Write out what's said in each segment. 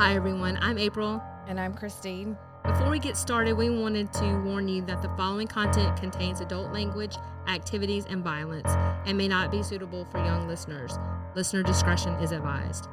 Hi, everyone. I'm April. And I'm Christine. Before we get started, we wanted to warn you that the following content contains adult language, activities, and violence and may not be suitable for young listeners. Listener discretion is advised.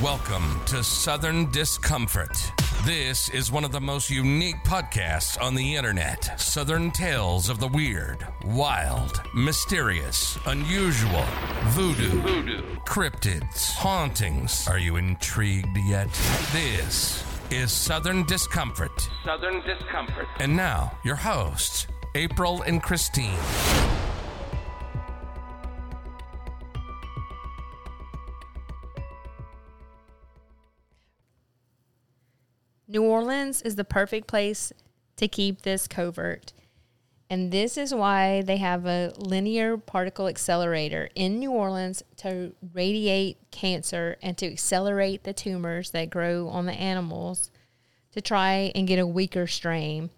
Welcome to Southern Discomfort. This is one of the most unique podcasts on the internet. Southern tales of the weird, wild, mysterious, unusual, voodoo, voodoo, cryptids, hauntings. Are you intrigued yet? This is Southern Discomfort. Southern Discomfort. And now, your hosts, April and Christine. Is the perfect place to keep this covert. And this is why they have a linear particle accelerator in New Orleans to radiate cancer and to accelerate the tumors that grow on the animals to try and get a weaker strain.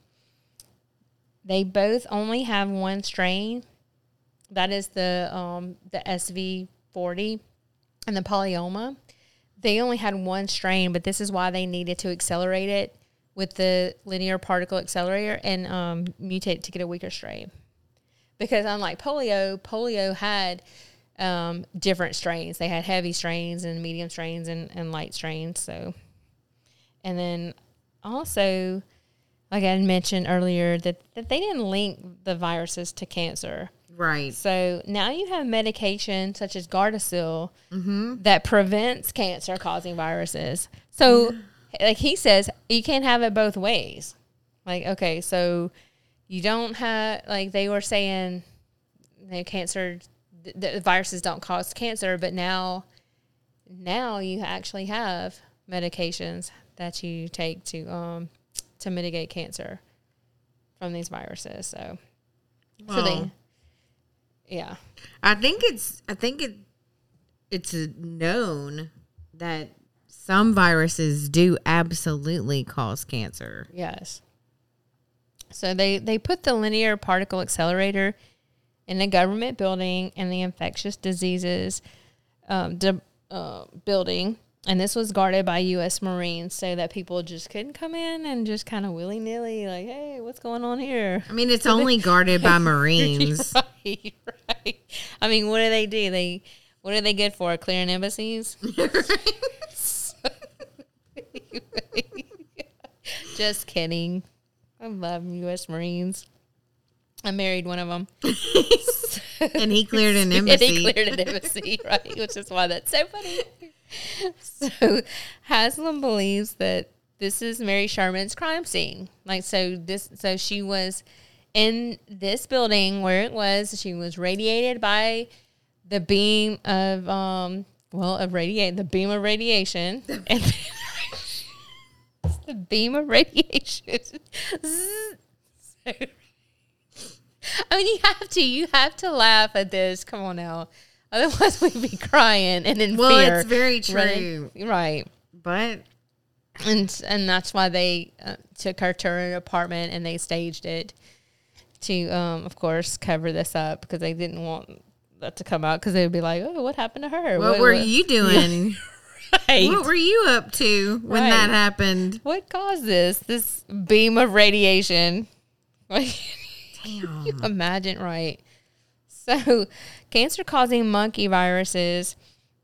They both only have one strain. That is the um, the SV40 and the polyoma they only had one strain, but this is why they needed to accelerate it with the linear particle accelerator and um, mutate to get a weaker strain. Because unlike polio, polio had um, different strains. They had heavy strains and medium strains and, and light strains. So, and then also, like I mentioned earlier, that, that they didn't link the viruses to cancer. Right. So now you have medication such as Gardasil mm-hmm. that prevents cancer causing viruses. So, yeah. Like he says, you can't have it both ways. Like, okay, so you don't have, like, they were saying you know, cancer, the, the viruses don't cause cancer, but now, now you actually have medications that you take to, um, to mitigate cancer from these viruses. So, so they, yeah. I think it's I think it it's known that some viruses do absolutely cause cancer. Yes. So they they put the linear particle accelerator in the government building and the infectious diseases um, de, uh, building and this was guarded by U.S. Marines so that people just couldn't come in and just kind of willy nilly, like, hey, what's going on here? I mean, it's only guarded by Marines. right, right. I mean, what do they do? They, what are they good for? Clearing embassies? just kidding. I love U.S. Marines. I married one of them. and he cleared an embassy. and he cleared an embassy, right? Which is why that's so funny. so Haslam believes that this is Mary Sherman's crime scene. Like so this so she was in this building where it was, she was radiated by the beam of um well of radiate the beam of radiation and the beam of radiation. so, I mean, you have to. You have to laugh at this. Come on now. Otherwise, we'd be crying and in well, fear. Well, it's very true, running. right? But and and that's why they uh, took her to her apartment and they staged it to, um, of course, cover this up because they didn't want that to come out because they would be like, "Oh, what happened to her? What, what were what? you doing? right. What were you up to when right. that happened? What caused this? This beam of radiation? Damn. you imagine, right? So, cancer causing monkey viruses.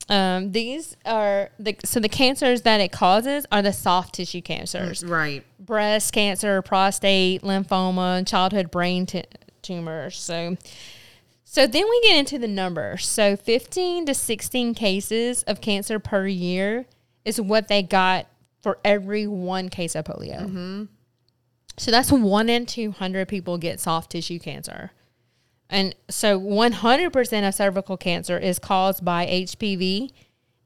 Um, these are the so the cancers that it causes are the soft tissue cancers, right? Breast cancer, prostate, lymphoma, childhood brain t- tumors. So, so then we get into the numbers. So, fifteen to sixteen cases of cancer per year is what they got for every one case of polio. Mm-hmm. So that's one in two hundred people get soft tissue cancer. And so 100% of cervical cancer is caused by HPV,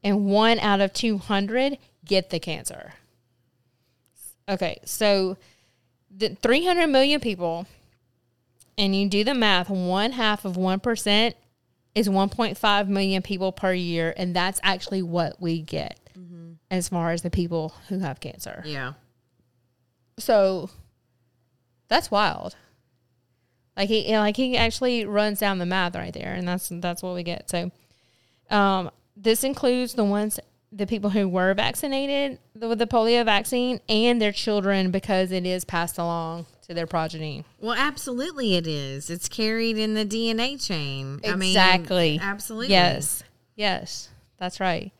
and one out of 200 get the cancer. Okay, so the 300 million people, and you do the math, one half of 1% is 1.5 million people per year, and that's actually what we get mm-hmm. as far as the people who have cancer. Yeah. So that's wild. Like he like he actually runs down the math right there, and that's that's what we get. So, um, this includes the ones the people who were vaccinated with the polio vaccine and their children because it is passed along to their progeny. Well, absolutely, it is. It's carried in the DNA chain. Exactly. I mean, absolutely. Yes. Yes. That's right.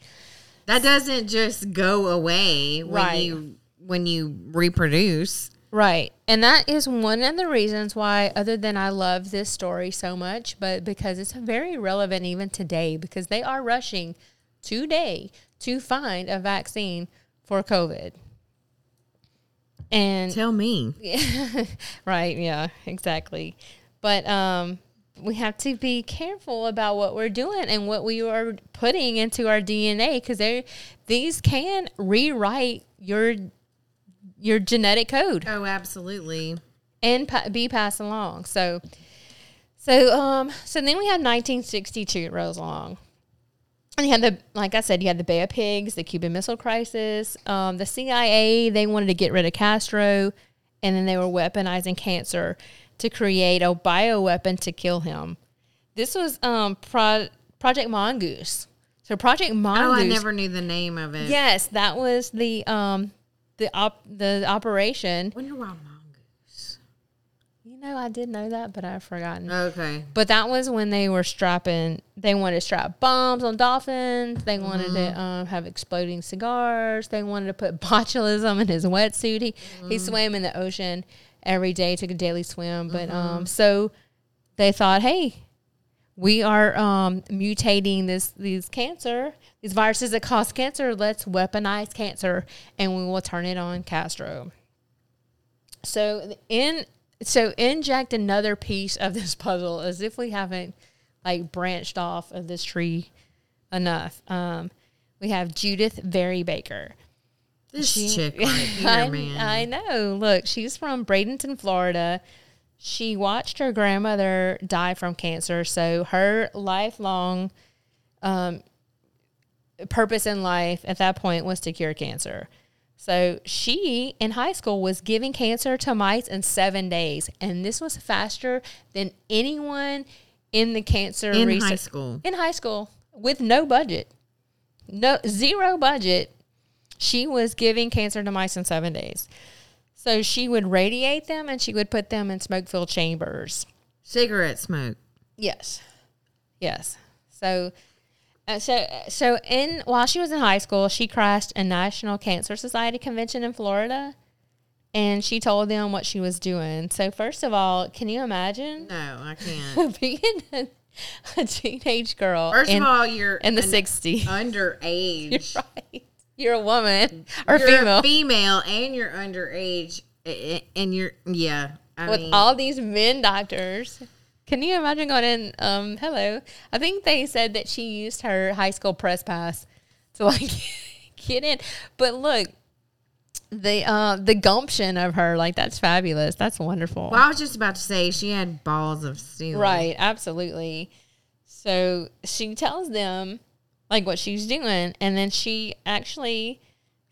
That doesn't just go away when Right. you when you reproduce. Right. And that is one of the reasons why, other than I love this story so much, but because it's very relevant even today, because they are rushing today to find a vaccine for COVID. And Tell me. right, yeah, exactly. But um we have to be careful about what we're doing and what we are putting into our DNA because they these can rewrite your your genetic code Oh, absolutely. and pa- be passed along. So, so um, so then we have 1962 rolls along, and you had the like I said, you had the Bay of Pigs, the Cuban Missile Crisis, um, the CIA. They wanted to get rid of Castro, and then they were weaponizing cancer to create a bioweapon to kill him. This was um Pro- Project Mongoose. So Project Mongoose. Oh, I never knew the name of it. Yes, that was the um the op the operation. Wonder why mongoose. Know, I did know that, but I've forgotten. Okay. But that was when they were strapping. They wanted to strap bombs on dolphins. They wanted to um, have exploding cigars. They wanted to put botulism in his wetsuit. He he swam in the ocean every day, took a daily swim. But um, so they thought, hey, we are um, mutating this these cancer, these viruses that cause cancer. Let's weaponize cancer, and we will turn it on Castro. So in so inject another piece of this puzzle as if we haven't like branched off of this tree enough. Um, we have Judith Vary Baker. This She- chick right here, I, man. I know. Look, she's from Bradenton, Florida. She watched her grandmother die from cancer, so her lifelong um, purpose in life at that point was to cure cancer. So she in high school was giving cancer to mice in seven days, and this was faster than anyone in the cancer in research high school. in high school with no budget, no zero budget. She was giving cancer to mice in seven days. So she would radiate them and she would put them in smoke filled chambers. Cigarette smoke. Yes, yes. So, uh, so, so in while she was in high school, she crashed a National Cancer Society convention in Florida, and she told them what she was doing. So, first of all, can you imagine No, I can't. being a, a teenage girl? First in, of all, you're in the an 60s. underage. right. You're a woman or you're female a female and you're underage, and you're yeah. I with mean, all these men doctors. Can you imagine going in? Um, hello. I think they said that she used her high school press pass to like get in. But look, the uh the gumption of her, like that's fabulous. That's wonderful. well, I was just about to say she had balls of steel. Right, absolutely. So she tells them like what she's doing, and then she actually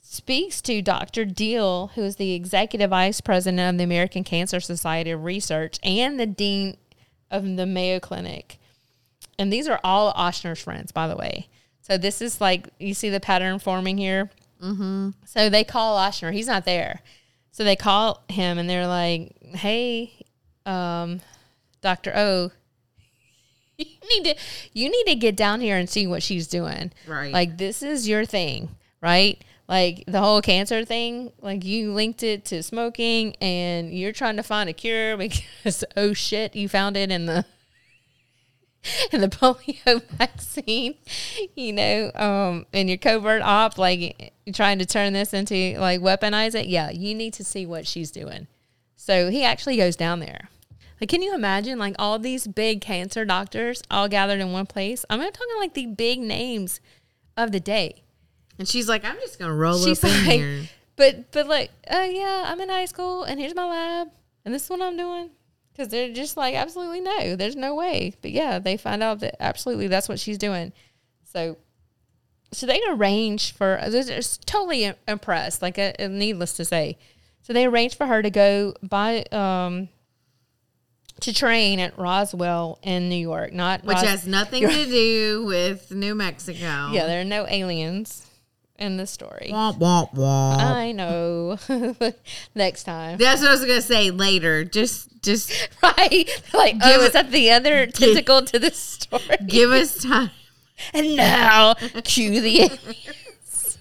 speaks to Dr. Diehl, who is the executive vice president of the American Cancer Society of Research and the dean of the Mayo Clinic. And these are all Ochsner's friends, by the way. So this is like you see the pattern forming here. Mm-hmm. So they call Ochsner. He's not there. So they call him and they're like, "Hey, um, Doctor O, you need to you need to get down here and see what she's doing. Right. Like this is your thing, right? Like the whole cancer thing, like you linked it to smoking and you're trying to find a cure because oh shit, you found it in the in the polio vaccine, you know, um, and your covert op, like trying to turn this into like weaponize it. Yeah, you need to see what she's doing. So he actually goes down there. Like, can you imagine like all these big cancer doctors all gathered in one place? I'm not talking like the big names of the day. And she's like, I'm just gonna roll She's up in here. but but like, oh yeah, I'm in high school and here's my lab and this is what I'm doing. Because they're just like, absolutely no, there's no way. But yeah, they find out that absolutely that's what she's doing. So, so they arrange for, they're totally impressed, like, uh, needless to say. So they arranged for her to go by, um, to train at Roswell in New York. Not Which Ros- has nothing to do with New Mexico. yeah, there are no aliens in the story. Womp, womp, womp. I know. Next time. That's what I was gonna say later. Just, just Right. Like, oh, us, that the other tentacle to the story? give us time. And now, cue the aliens.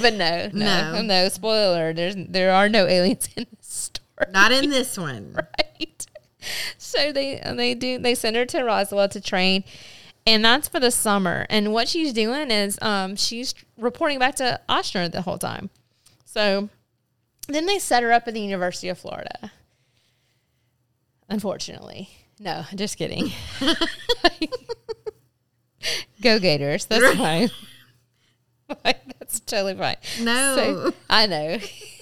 but no, no, No. no, Spoiler: there's there are no aliens in this story. Not in this one. right. So they they do they send her to Roswell to train, and that's for the summer. And what she's doing is um she's reporting back to Ochsner the whole time. So then they set her up at the University of Florida. Unfortunately, no, just kidding. Go Gators! That's fine. Like, that's totally fine. No. So- I know.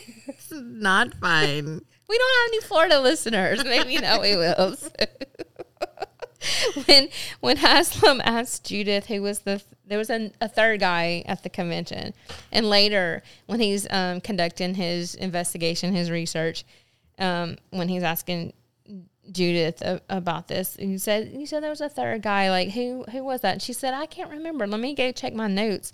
Not fine. We don't have any Florida listeners. Maybe now we will. So. when when Haslam asked Judith, who was the there was a, a third guy at the convention, and later when he's um, conducting his investigation, his research, um, when he's asking Judith a, about this, and he said you said there was a third guy. Like who who was that? And she said I can't remember. Let me go check my notes.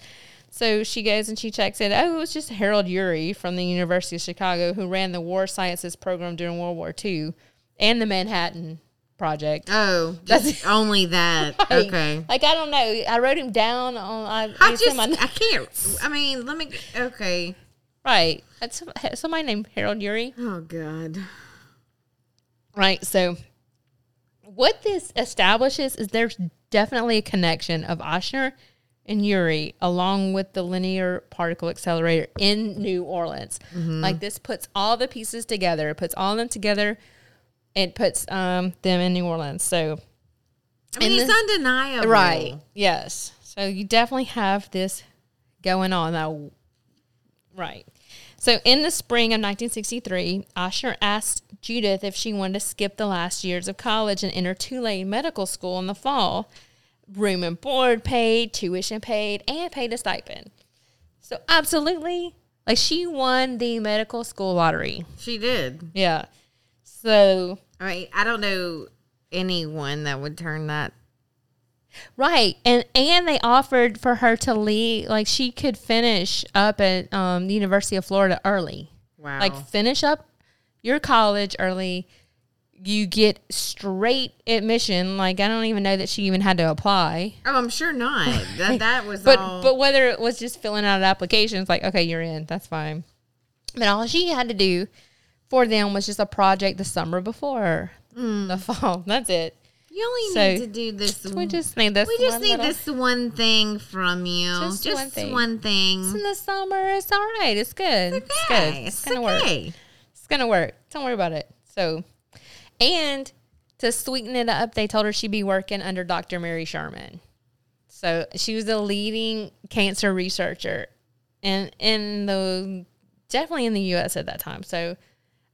So she goes and she checks it. Oh, it was just Harold Urey from the University of Chicago who ran the war sciences program during World War II and the Manhattan Project. Oh, just only that. Like- Okay. Like I don't know. I wrote him down on. I, I just, my- I can't. I mean, let me. Okay. right. That's somebody named Harold Urey. Oh God. Right. So, what this establishes is there's definitely a connection of Ochsner and Urey along with the linear particle accelerator in New Orleans. Mm-hmm. Like this puts all the pieces together. It puts all of them together. It puts um, them in New Orleans. So, I mean, it's the- undeniable. Right. Yes. So you definitely have this going on now. Right. So in the spring of 1963, Ochsner asked Judith if she wanted to skip the last years of college and enter Tulane Medical School in the fall. Room and board paid, tuition paid, and paid a stipend. So absolutely, like she won the medical school lottery. She did. Yeah. So I mean, I don't know anyone that would turn that. Right. And and they offered for her to leave like she could finish up at um, the University of Florida early. Wow. Like finish up your college early. You get straight admission. Like I don't even know that she even had to apply. oh, I'm sure not. That that was But all. but whether it was just filling out applications like okay, you're in. That's fine. But all she had to do for them was just a project the summer before mm. the fall. That's it. you only so- need to do this. We just need this. we just one need little- this one thing from you. Just Just, one thing. one thing. in the summer. It's all right. It's good. It's, good. Okay, It's, gonna work. It's gonna work. Don't worry about it. So, and to sweeten it up, they told her she'd be working under Dr. Mary Sherman. So she was a leading cancer researcher, and in the definitely in the U.S. at that time. So,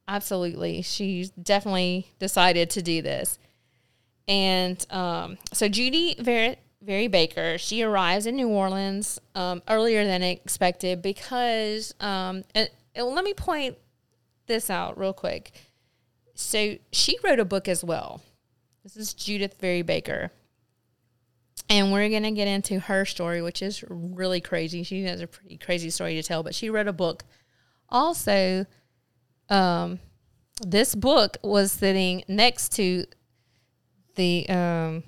absolutely, she definitely decided to do this. And um, so Judy Vary, Vary Baker, she arrives in New Orleans um, earlier than expected because, um, and, and let me point this out real quick. So she wrote a book as well. This is Judith Vary Baker. And we're going to get into her story, which is really crazy. She has a pretty crazy story to tell, but she wrote a book. Also, um, this book was sitting next to the um,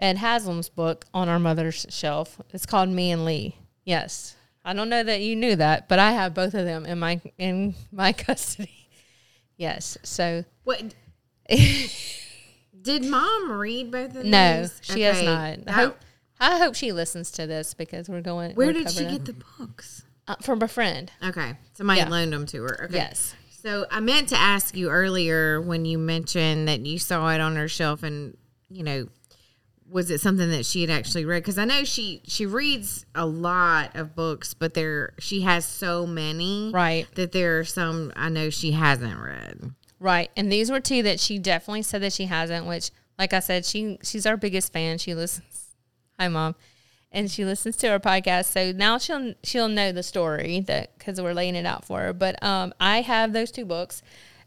Ed Haslam's book on our mother's shelf. It's called Me and Lee. Yes, I don't know that you knew that, but I have both of them in my in my custody. Yes, so What? Did mom read both of no, these? No, she has not. I hope, I hope she listens to this because we're going. where we're did she covering get the books? uh, from a friend? Okay, somebody Yeah. loaned them to her. Okay. Yes. So I meant to ask you earlier when you mentioned that you saw it on her shelf, and you know, was it something that she had actually read? Because I know she she reads a lot of books, but there she has so many, Right. That there are some I know she hasn't read. Right. And these were two that she definitely said that she hasn't, which like I said, she she's our biggest fan. She listens. Hi mom. And she listens to our podcast. So now she'll she'll know the story that cuz we're laying it out for her. But um I have those two books.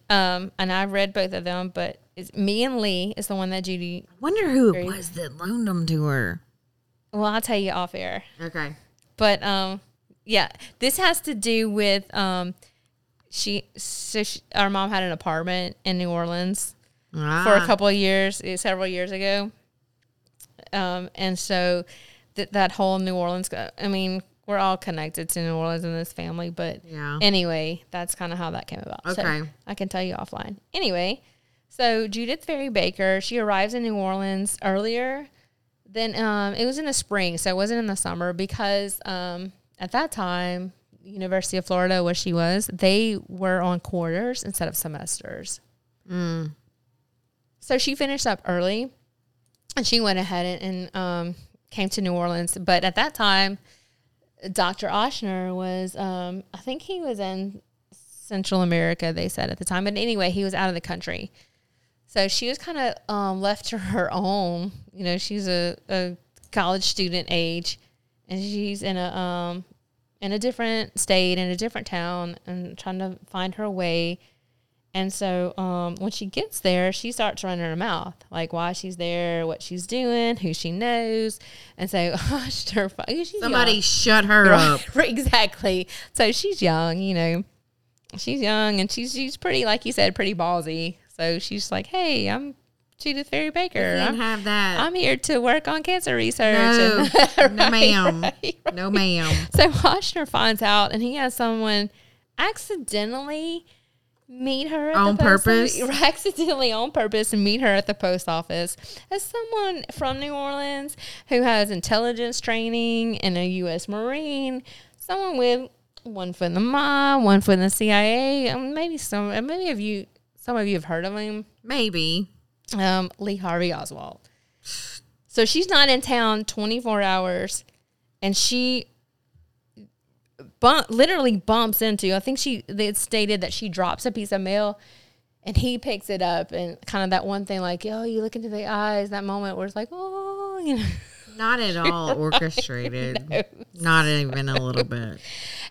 Um, and I've read both of them, but it's me and Lee is the one that Judy. I wonder who it was that loaned them to her. Well, I'll tell you off air. Okay. But um, yeah, this has to do with um, she. So she, our mom had an apartment in New Orleans for a Ah. couple of years, eh, several years ago. Um, and so that that whole New Orleans. I mean, we're all connected to New Orleans in this family, but Yeah. anyway, that's kind of how that came about. So Okay. I can tell you offline. Anyway, so Judith Ferry Baker, she arrives in New Orleans earlier than um, it was in the spring, so it wasn't in the summer because um, at that time, University of Florida, where she was, they were on quarters instead of semesters. So she finished up early, and she went ahead and, and um, came to New Orleans. But at that time, Dr. Ochsner was, um, I think he was in Central America, they said at the time. But anyway, he was out of the country. So she was kind of um, left to her own. You know, she's a, a college student age, and she's in a um, in a different state, in a different town, and trying to find her way. And so um, when she gets there, she starts running her mouth, like why she's there, what she's doing, who she knows. And so, she's she's Somebody young. shut her up. Exactly. So she's young, you know. She's young and she's she's pretty, like you said, pretty ballsy. So she's like, "Hey, I'm Judith Ferry Baker. I'm, have that. I'm here to work on cancer research." no, And- no, ma'am. right, No, ma'am. So Ochsner finds out, and he has someone accidentally meet her On purpose? office- accidentally on purpose, and meet her at the post office as someone from New Orleans who has intelligence training and a U.S. Marine, someone with one foot in the mob, one foot in the CIA. Um, maybe some, uh, maybe of you, some of you have heard of him Maybe. um, Lee Harvey Oswald. So she's not in town 24 hours, and she bump, literally bumps into. I think she they had stated that she drops a piece of mail, and he picks it up, and kind of that one thing like, oh, you look into the eyes, that moment where it's like, oh, you know. Not at all orchestrated. Not even a little bit.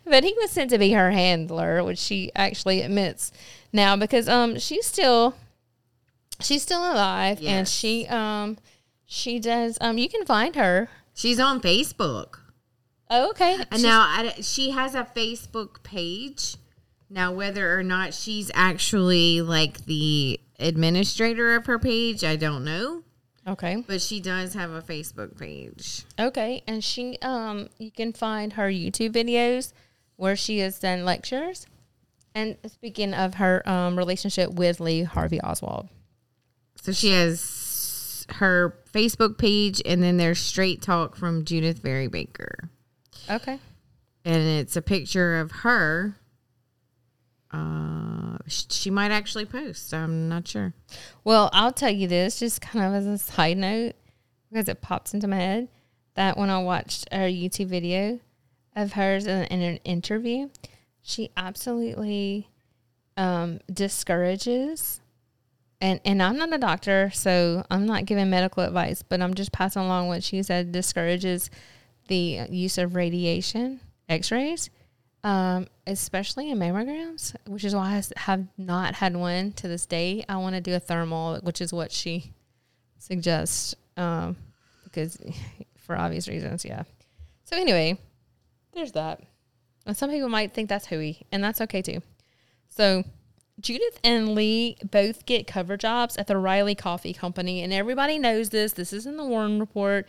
But he was sent to be her handler, which she actually admits now because um she's still she's still alive and she um she does um you can find her. She's on Facebook. Oh, okay. And now I, she has a Facebook page. Now, whether or not she's actually like the administrator of her page, I don't know. okay. But she does have a Facebook page. Okay. And she um you can find her YouTube videos where she has done lectures. And speaking of her um relationship with Lee Harvey Oswald. So she has her Facebook page, and then there's Straight Talk from Judith Berry Baker. Okay. And it's a picture of her. Uh, she might actually post. I'm not sure. Well, I'll tell you this, just kind of as a side note, because it pops into my head that when I watched her YouTube video of hers in, in an interview, she absolutely um, discourages. And, and I'm not a doctor, so I'm not giving medical advice, but I'm just passing along what she said discourages the use of radiation, x rays, um, especially in mammograms, which is why I have not had one to this day. I want to do a thermal, which is what she suggests, um, because for obvious reasons, yeah. So anyway, there's that. And some people might think that's hooey, and that's okay too. So Judith and Lee both get cover jobs at the Reily Coffee Company, and everybody knows this. This is in the Warren Report.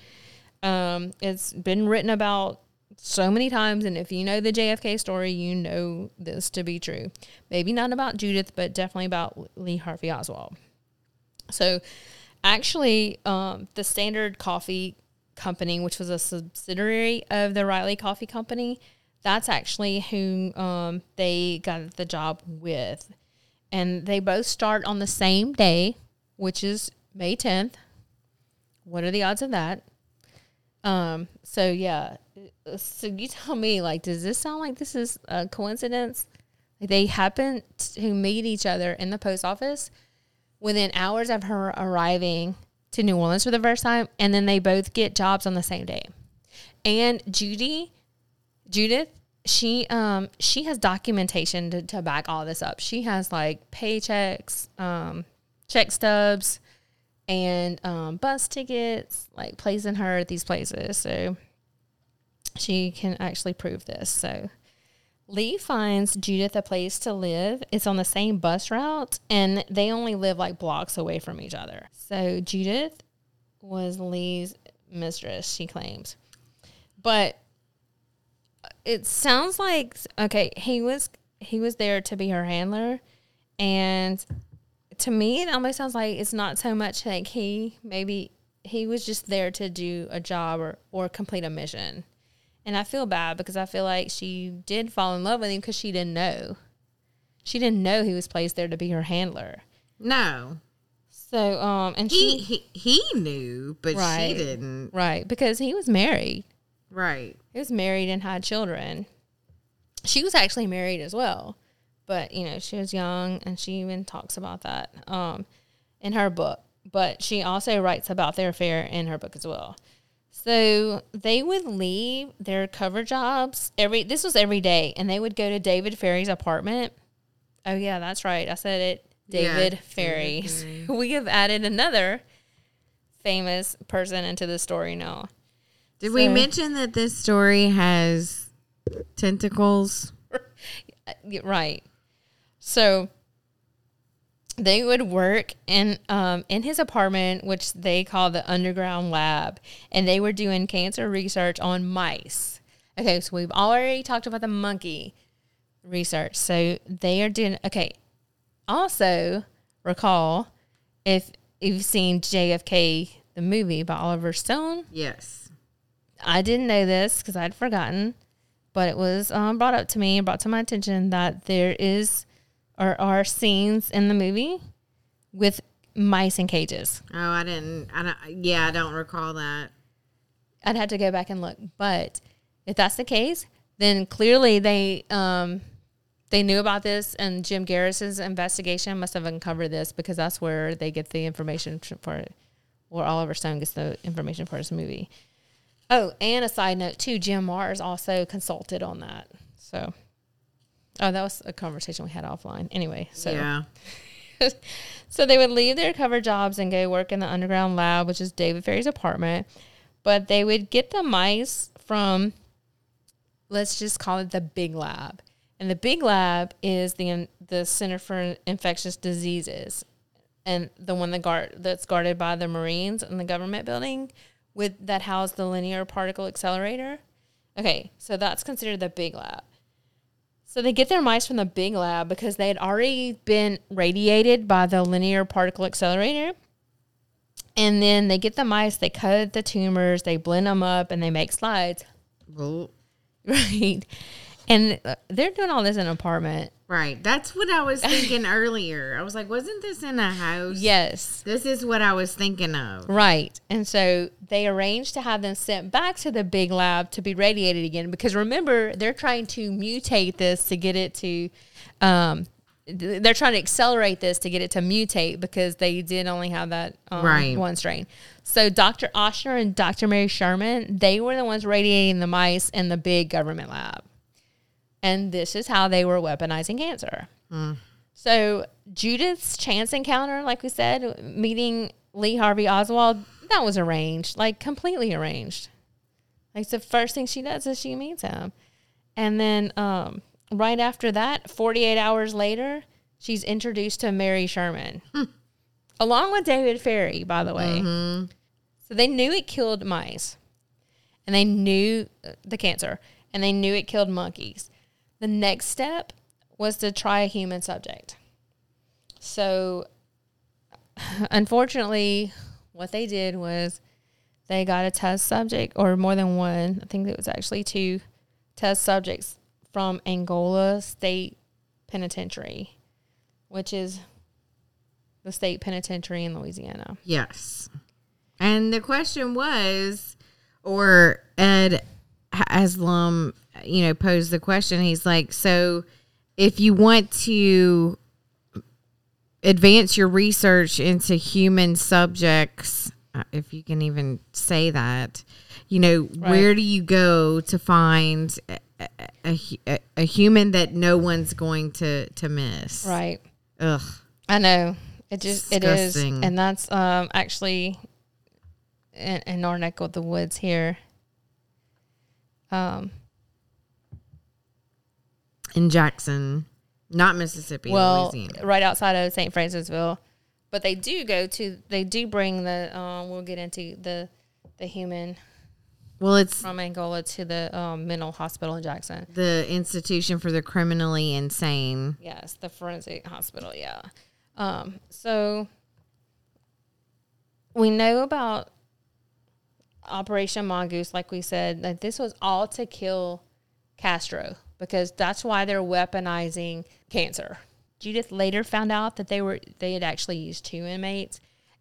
Um, it's been written about so many times, and if you know the JFK story, you know this to be true. Maybe not about Judith, but definitely about Lee Harvey Oswald. So, actually, um, the Standard Coffee Company, which was a subsidiary of the Reily Coffee Company, that's actually who um, they got the job with. And they both start on the same day, which is May 10th. What are the odds of that? Um, so yeah. So you tell me, like, does this sound like this is a coincidence? They happen to meet each other in the post office within hours of her arriving to New Orleans for the first time, and then they both get jobs on the same day. And Judy, Judith, she um she has documentation to, to back all this up. She has like paychecks, um, check stubs, and um, bus tickets, like placing her at these places. So she can actually prove this. So Lee finds Judith a place to live. It's on the same bus route, and they only live like blocks away from each other. So Judith was Lee's mistress, she claims. But it sounds like okay, he was he was there to be her handler, and to me, it almost sounds like it's not so much like he maybe he was just there to do a job or or complete a mission. And I feel bad because I feel like she did fall in love with him because she didn't know. She didn't know he was placed there to be her handler. No. So, um, and He, she, he he knew, but Right. she didn't. right, because he was married. Right. He was married and had children. She was actually married as well, but you know she was young, and she even talks about that um, in her book. But she also writes about their affair in her book as well. So they would leave their cover jobs every. This was every day, and they would go to David Ferrie's apartment. Oh yeah, that's right. I said it. Yeah, David Ferrie. David we have added another famous person into the story now. Did we mention that this story has tentacles? Right. So they would work in um, in his apartment, which they call the underground lab, and they were doing cancer research on mice. Okay, so we've already talked about the monkey research. So they are doing okay. Also, recall if you've seen JFK the movie by Oliver Stone, Yes. I didn't know this because I'd forgotten, but it was um, brought up to me and brought to my attention that there is or are scenes in the movie with mice in cages. Oh, I didn't. I don't. Yeah, I don't recall that. I'd have to go back and look, but if that's the case, then clearly they um, they knew about this, and Jim Garrison's investigation must have uncovered this because that's where they get the information for it, or Oliver Stone gets the information for his movie. Oh, and a side note too, Jim Marrs also consulted on that. So, oh, that was a conversation we had offline. Anyway, so yeah. so they would leave their cover jobs and go work in the underground lab, which is David Ferrie's apartment. But they would get the mice from, let's just call it the big lab. And the big lab is the the Center for Infectious Diseases, and the one that guard that's guarded by the Marines in the government building, with that house the linear particle accelerator. Okay, so that's considered the big lab. So they get their mice from the big lab because they had already been radiated by the linear particle accelerator. And then they get the mice, they cut the tumors, they blend them up, and they make slides. Well, Right. And uh, they're doing all this in an apartment. Right. That's what I was thinking earlier. I was like, wasn't this in a house? Yes. This is what I was thinking of. Right. And so they arranged to have them sent back to the big lab to be radiated again because remember, they're trying to mutate this to get it to, um, they're trying to accelerate this to get it to mutate because they did only have that um, Right. one strain. So Dr. Ochsner and Dr. Mary Sherman, they were the ones radiating the mice in the big government lab. And this is how they were weaponizing cancer. So Judith's chance encounter, like we said, meeting Lee Harvey Oswald, that was arranged, like completely arranged. Like the first thing she does is she meets him. And then um, right after that, 48 hours later, she's introduced to Mary Sherman, along with David Ferrie, by the way. So they knew it killed mice, and they knew uh, the cancer, and they knew it killed monkeys. The next step was to try a human subject. So, unfortunately, what they did was they got a test subject, or more than one. I think it was actually two test subjects from Angola State Penitentiary, which is the state penitentiary in Louisiana. Yes. And the question was, or Ed Haslam, you know, posed the question. He's like, so if you want to advance your research into human subjects, uh, if you can even say that, you know, where do you go to find a, a- a, human that no one's going to to miss. Right. Ugh. I know. It just it is, and that's um actually in, in our neck of the woods here. Um. In Jackson, not Mississippi. well, Louisiana. right outside of St. Francisville, but they do go to. They do bring the. Um, we'll get into the the human Well, it's from Angola to the um, mental hospital in Jackson. the Institution for the Criminally Insane. Yes, the forensic hospital. Yeah. Um, so we know about Operation Mongoose, like we said, that this was all to kill Castro because that's why they're weaponizing cancer. Judith later found out that they were they had actually used two inmates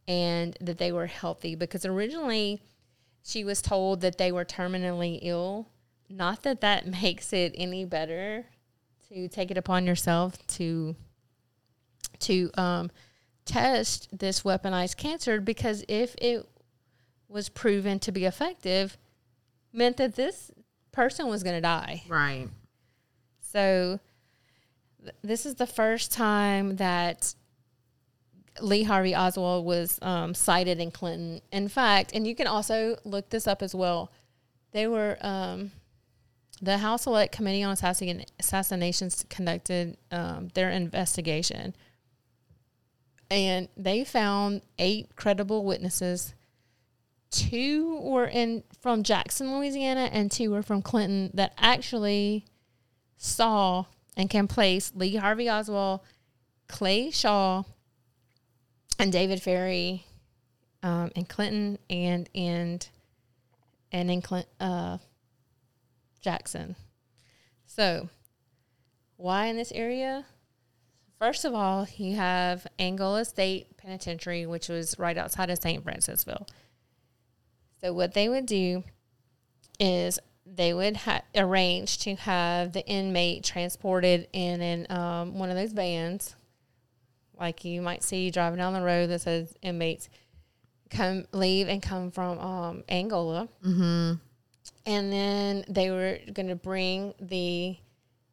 and that they were healthy because originally she was told that they were terminally ill. Not that that makes it any better to take it upon yourself to to um, test this weaponized cancer because if it was proven to be effective, meant that this person was going to die. Right. So th- this is the first time that Lee Harvey Oswald was um, sighted in Clinton. In fact, and you can also look this up as well. They were um, the House Select Committee on Assassin- Assassinations conducted um, their investigation, and they found eight credible witnesses. Two were in from Jackson, Louisiana, and two were from Clinton that actually saw and can place Lee Harvey Oswald, Clay Shaw, and David Ferrie um, in Clinton and and and in Clint, uh, Jackson. So, why in this area? First of all, you have Angola State Penitentiary, which was right outside of St. Francisville. So, what they would do is they would ha- arrange to have the inmate transported in in um, one of those vans, like you might see driving down the road that says inmates come leave and come from um, Angola, mm-hmm. and then they were going to bring the,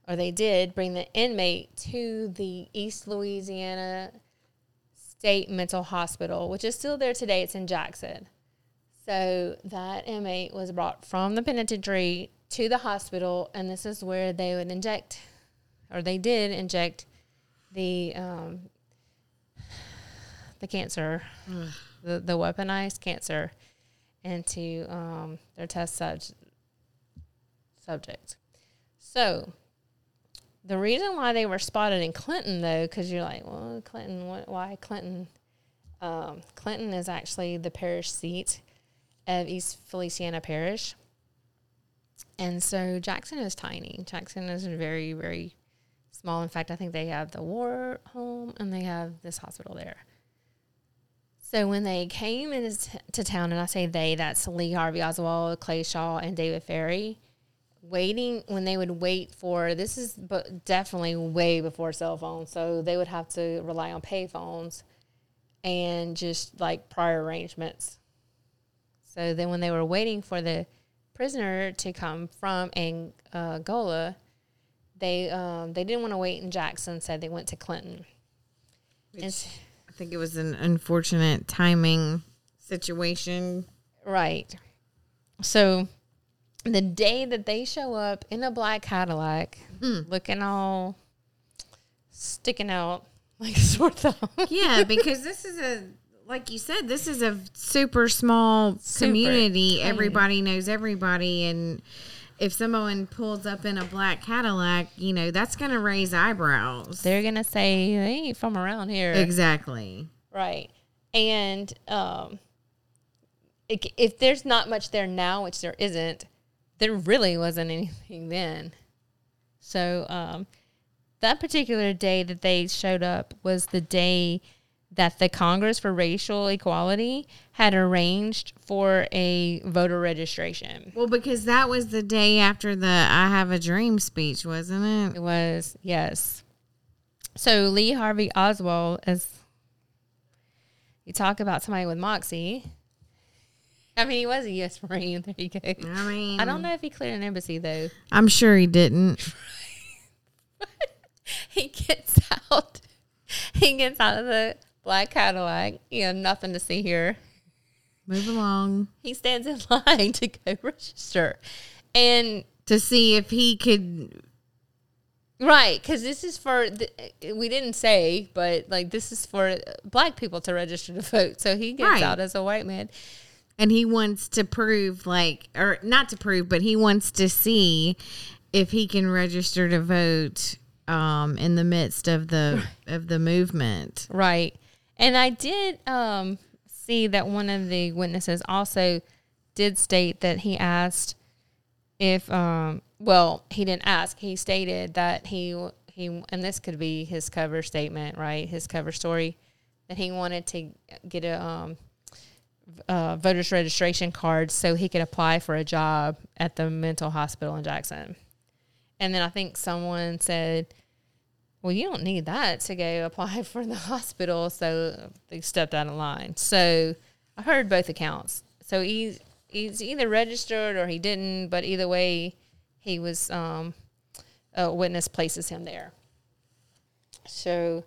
or they did bring the inmate to the East Louisiana State Mental Hospital, which is still there today. It's in Jackson. So that inmate was brought from the penitentiary to the hospital, and this is where they would inject, or they did inject, the um, the cancer, the the weaponized cancer, into um, their test sub- subjects. So the reason why they were spotted in Clinton, though, because you're like, well, Clinton, what, why Clinton? Um, Clinton is actually the parish seat of East Feliciana Parish. And so Jackson is tiny. Jackson is very, very small. In fact, I think they have the war home and they have this hospital there. So when they came into to town, and I say they, that's Lee Harvey Oswald, Clay Shaw, and David Ferrie, waiting when they would wait for this is but definitely way before cell phones. So they would have to rely on pay phones and just like prior arrangements. So then, when they were waiting for the prisoner to come from Angola, they um, they didn't want to wait in Jackson, so they went to Clinton. S- I think it was an unfortunate timing situation. right. So the day that they show up in a black Cadillac, looking all sticking out like a sore thumb. Yeah, because this is a like you said, this is a super small Super community. Everybody knows everybody and if someone pulls up in a black Cadillac, you know, that's going to raise eyebrows. They're gonna say they ain't from around here. Exactly. Right. And um, if, if there's not much there now, which there isn't, there really wasn't anything then. So um, that particular day that they showed up was the day that the Congress for Racial Equality had arranged for a voter registration. Well, because that was the day after the I Have a Dream speech, wasn't It it? was, yes. So Lee Harvey Oswald, as you talk about somebody with moxie, I mean, he was a U.S. Marine. There you go. I mean, I don't know if he cleared an embassy though. I'm sure he didn't. he gets out. He gets out of the black Cadillac. You know, nothing to see here. Move along He stands in line to go register, and to see if he could. right because this is for the, we didn't say, but like this is for black people to register to vote. So he gets Right. out as a white man. And he wants to prove, like, or not to prove, but he wants to see if he can register to vote um, in the midst of the of the movement. Right. And I did um, see that one of the witnesses also did state that he asked if, um, well, he didn't ask. He stated that he, he, and this could be his cover statement, right? His cover story, that he wanted to get a um, uh, voter's registration card so he could apply for a job at the mental hospital in Jackson. And then I think someone said, well, you don't need that to go apply for the hospital. So they stepped out of line. So I heard both accounts. So he's, he's either registered or he didn't, but either way, he was, um, a witness places him there. So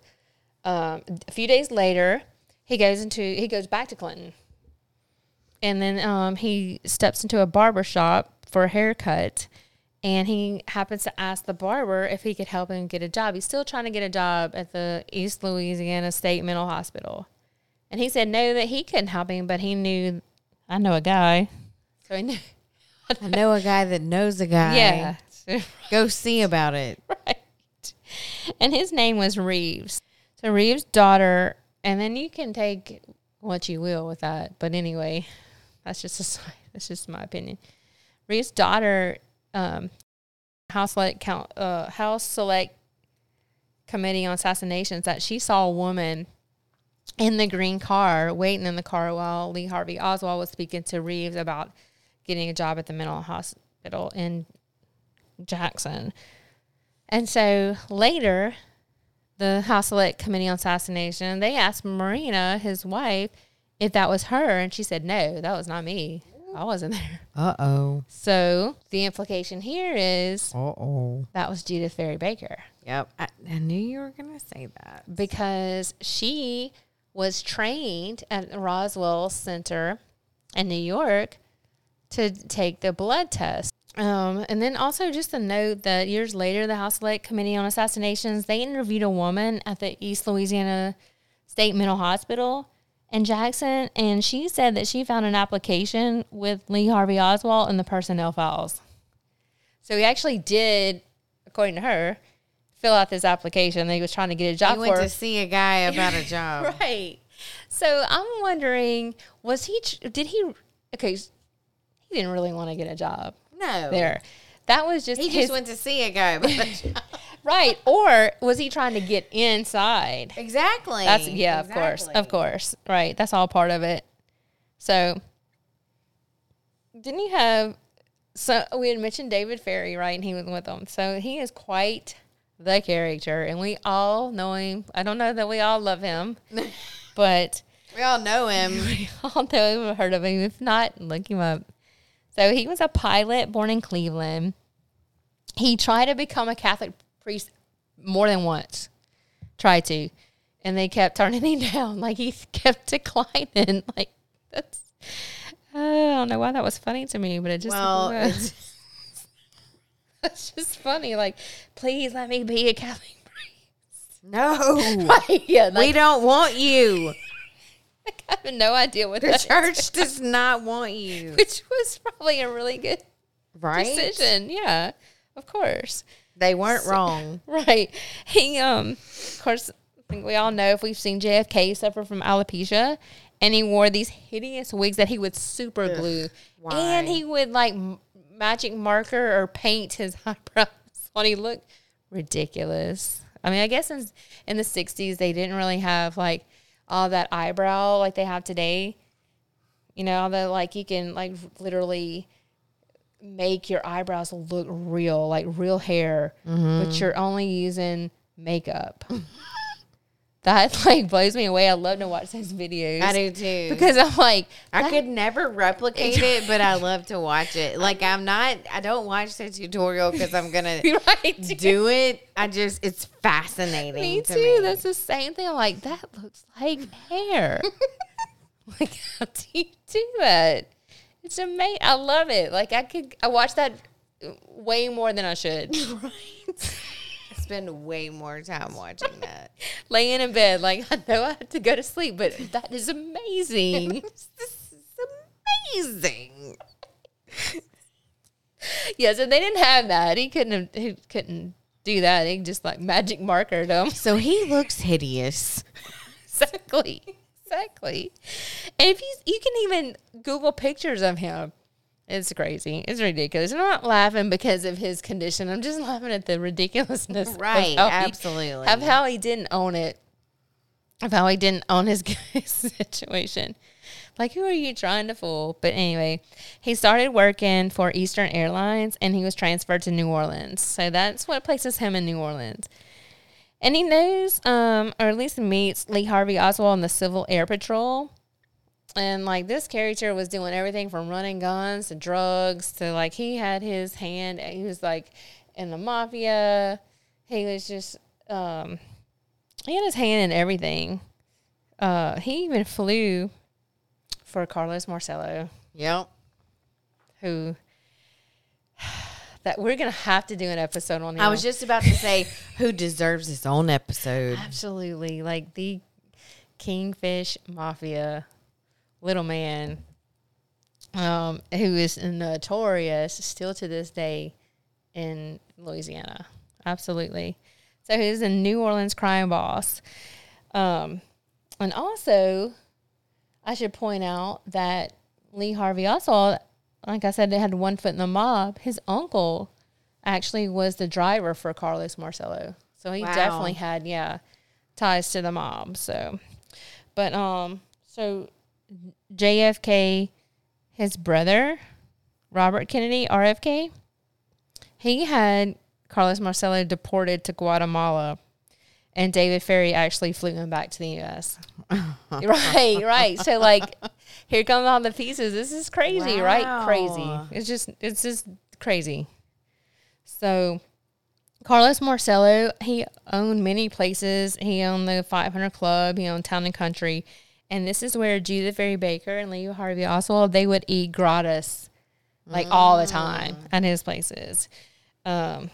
um, a few days later, he goes into, he goes back to Clinton. And then um, he steps into a barber shop for a haircut and he happens to ask the barber if he could help him get a job. He's still trying to get a job at the East Louisiana State Mental Hospital. And he said no, that he couldn't help him, but he knew, I know a guy. So he knew, I know a guy that knows a guy. yeah. Go see about it. right. And his name was Reeves. So Reeves' daughter, and then you can take what you will with that. But anyway, that's just a. That's just my opinion. Reeves' daughter, um, House Select Count, uh, House Select Committee on Assassinations, that she saw a woman in the green car waiting in the car while Lee Harvey Oswald was speaking to Reeves about getting a job at the mental hospital in Jackson. And so later, the House Select Committee on Assassination, they asked Marina, his wife, if that was her. And she said, no, that was not me. I wasn't there. Uh oh. So the implication here is Uh oh. that was Judyth Vary Baker Yep. I, I knew you were gonna say that. because she was trained at Roswell Center in New York to take the blood test. Um, and then also just a note that years later, the House Select Committee on Assassinations, they interviewed a woman at the East Louisiana State Mental Hospital in Jackson, and she said that she found an application with Lee Harvey Oswald in the personnel files. So he actually did, according to her, fill out this application. That he was trying to get a job You went for. to see a guy about a job. Right. So I'm wondering, was he? Did he? Okay, he didn't really want to get a job No. there. That was just He his, just went to see a guy about a job. right. Or was he trying to get inside? exactly. That's yeah, of course, of course, right. That's all part of it. So, didn't you have? So we had mentioned David Ferrie, right? And he was with them. So he is quite the character, and we all know him. I don't know that we all love him, but We all know him. we all know him, heard of him. If not, look him up. So he was a pilot born in Cleveland. He tried to become a Catholic priest more than once. Tried to. And they kept turning him down. Like he kept declining. Like that's I don't know why that was funny to me, but it just Well, was. it's just funny. Like, please let me be a Catholic priest. No. Right? Yeah, we don't want you. I have no idea what The church does not want you. which was probably a really good Right? decision. Yeah, of course. They weren't wrong. Right. He um of course I think we all know if we've seen JFK suffer from alopecia and he wore these hideous wigs that he would super glue why? and he would like m- magic marker or paint his eyebrows on he looked ridiculous. I mean, I guess in in the 60s they didn't really have like all that eyebrow like they have today. You know, although like you can like literally make your eyebrows look real, like real hair, but mm-hmm. you're only using makeup. that like blows me away. I love to watch those videos. I do too. because I'm like, I could never replicate it, but I love to watch it. Like I'm not. I don't watch the tutorial because I'm gonna right. do it. I just it's fascinating. Me to too. me. That's the same thing. I'm like, that looks like hair. like, how do you do that? It's amazing. I love it. Like, I could, I watch that way more than I should. I spend way more time watching that. Laying in bed, like, I know I have to go to sleep, but that is amazing. this is amazing. yeah, so they didn't have that. He couldn't have, he couldn't do that. He just like magic markered them. So he looks hideous. exactly. Exactly. And if you you can even Google pictures of him. It's crazy. It's ridiculous. I'm not laughing because of his condition. I'm just laughing at the ridiculousness. of Right, he- absolutely. of how he didn't own it. Of how he didn't own his situation. Like, who are you trying to fool? But anyway, he started working for Eastern Airlines and he was transferred to New Orleans. So that's what places him in New Orleans. And he knows, um, or at least meets Lee Harvey Oswald in the Civil Air Patrol. And like this character was doing everything from running guns to drugs to like he had his hand, he was like in the mafia. He was just, um, he had his hand in everything. Uh, he even flew for Carlos Marcello, Yep. who that we're gonna have to do an episode on him. I was just about to say who deserves his own episode. Absolutely. Like the Kingfish Mafia little man um, who is notorious still to this day in Louisiana. Absolutely. So he's a New Orleans crime boss. Um, and also, I should point out that Lee Harvey also, like I said, they had one foot in the mob. His uncle actually was the driver for Carlos Marcello. So he Wow. definitely had, yeah, ties to the mob. So, but, um, so JFK, his brother, Robert Kennedy, RFK, he had Carlos Marcello deported to Guatemala, and David Ferrie actually flew him back to the U.S. right, right. So like, here come all the pieces. This is crazy, right? Crazy. It's just, it's just crazy. So, Carlos Marcello, he owned many places. He owned the 500 Club. He owned Town and Country, and this is where Judyth Vary Baker and Lee Harvey Oswald they would eat gratis, like all the time at his places. Um,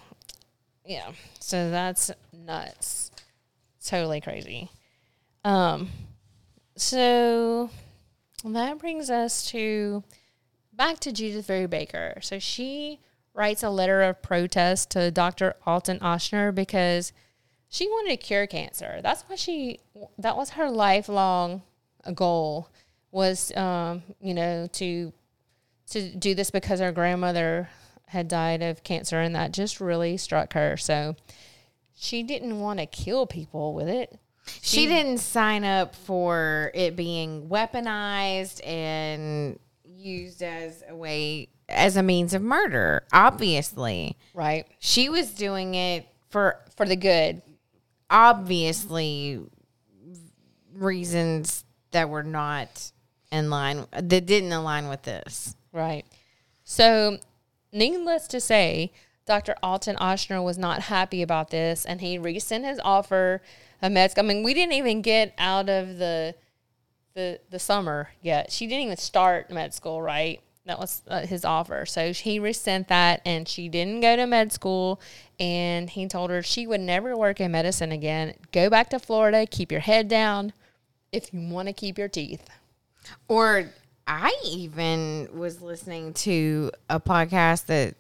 yeah, so that's nuts, totally crazy. Um, so that brings us to back to Judyth Vary Baker. So she writes a letter of protest to Dr. Alton Ochsner because she wanted to cure cancer. That's what she that was her lifelong goal was um, you know, to to do this because her grandmother had died of cancer and that just really struck her. So she didn't want to kill people with it. She didn't sign up for it being weaponized and used as a way as a means of murder. Obviously, Right. she was doing it for For the good. obviously reasons that were not in line that didn't align with this. Right. So, needless to say, Dr. Alton Ochsner was not happy about this and he resent his offer of med school. I mean, we didn't even get out of the the the summer yet. She didn't even start med school, right? That was uh, his offer. So he resent that and she didn't go to med school and he told her she would never work in medicine again. Go back to Florida, keep your head down if you want to keep your teeth. Or I even was listening to a podcast that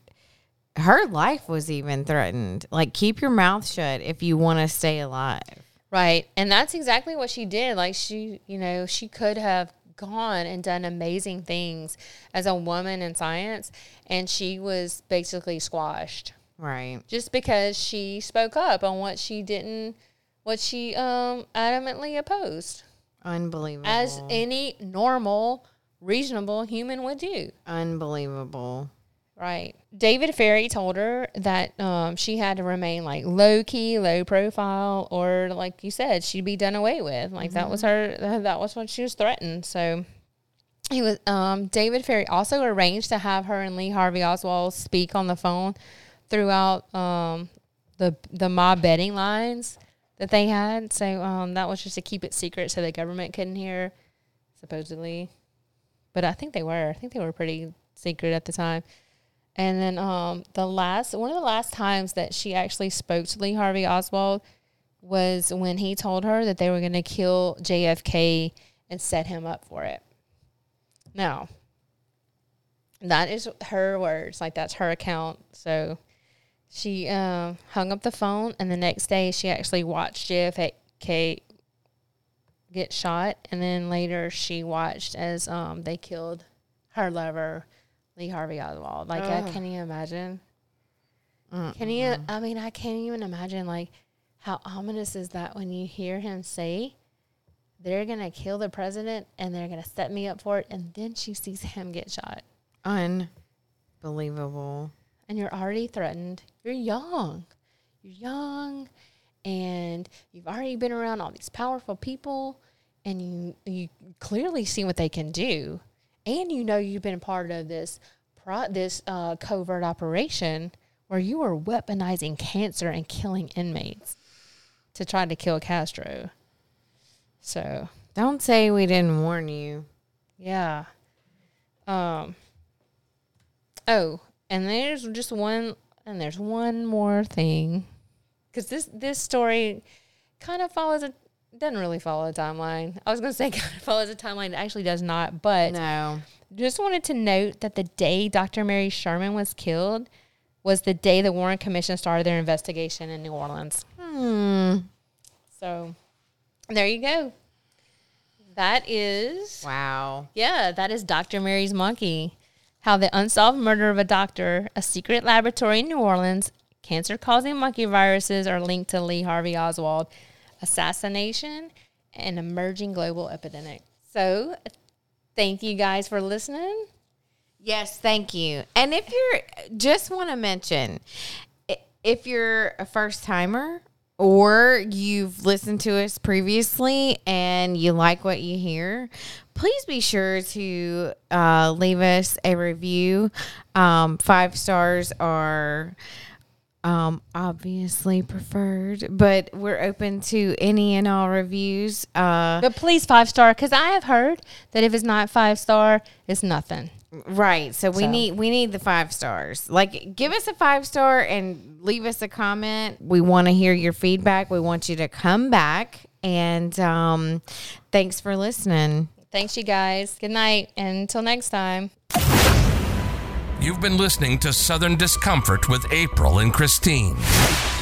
her life was even threatened. Like keep your mouth shut if you want to stay alive. Right. And that's exactly what she did. Like she, you know, she could have gone and done amazing things as a woman in science and she was basically squashed Right. just because she spoke up on what she didn't what she um adamantly opposed Unbelievable. as any normal reasonable human would do. Unbelievable. Right. David Ferrie told her that um, she had to remain like low key, low profile, or like you said, she'd be done away with. Like that was her. That was what she was threatened. So he was. Um, David Ferrie also arranged to have her and Lee Harvey Oswald speak on the phone throughout um, the the mob betting lines that they had. So um, that was just to keep it secret, so the government couldn't hear, supposedly. But I think they were. I think they were pretty secret at the time. And then um, the last one of the last times that she actually spoke to Lee Harvey Oswald was when he told her that they were going to kill JFK and set him up for it. Now, that is her words, like that's her account. So she um, hung up the phone, and the next day she actually watched JFK get shot, and then later she watched as um, they killed her lover Lee Harvey Oswald. Like, I, can you imagine? Can you? I mean, I can't even imagine like how ominous is that when you hear him say they're gonna kill the president and they're gonna set me up for it, and then she sees him get shot, Unbelievable. And you're already threatened. You're young, you're young, and you've already been around all these powerful people, and you you clearly see what they can do, and you know you've been part of this pro- this uh, covert operation where you are weaponizing cancer and killing inmates to try to kill Castro. So Don't say we didn't warn you. yeah. Um. Oh, and there's just one, and there's one more thing, because this this story kind of follows a doesn't really follow a timeline. I was gonna say kind of follows a timeline. It actually does not, but No. just wanted to note that the day Dr. Mary Sherman was killed was the day the Warren Commission started their investigation in New Orleans. Hmm. So there you go. That is Wow. yeah, that is Dr. Mary's Monkey. How the unsolved murder of a doctor, a secret laboratory in New Orleans, cancer causing monkey viruses are linked to Lee Harvey Oswald, assassination, and emerging global epidemic. So, thank you guys for listening. Yes, thank you. And if you're just want to mention if you're a first timer or you've listened to us previously and you like what you hear, please be sure to uh, leave us a review. Um, five stars are um, obviously preferred, but we're open to any and all reviews. Uh, But please, five star, because I have heard that if it's not five star, it's nothing. Right. So we So- need we need the five stars. Like give us a five star and leave us a comment. We want to hear your feedback. We want you to come back and um thanks for listening. Thanks, you guys. Good night. And until next time. You've been listening to Southern Discomfort with April and Christine.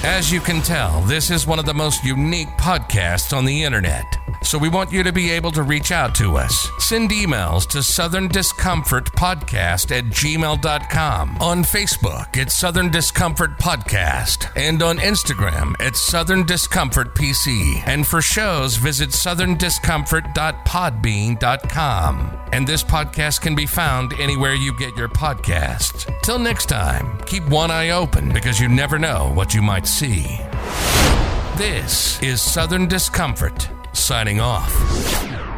As you can tell, this is one of the most unique podcasts on the internet. So we want you to be able to reach out to us. Send emails to Southern Discomfort Podcast at gmail.com. On Facebook at Southern Discomfort Podcast. And on Instagram at Southern Discomfort PC. And for shows, visit southerndiscomfort.podbean.com. And this podcast can be found anywhere you get your podcasts. Till next time, keep one eye open because you never know what you might see. This is Southern Discomfort, signing off.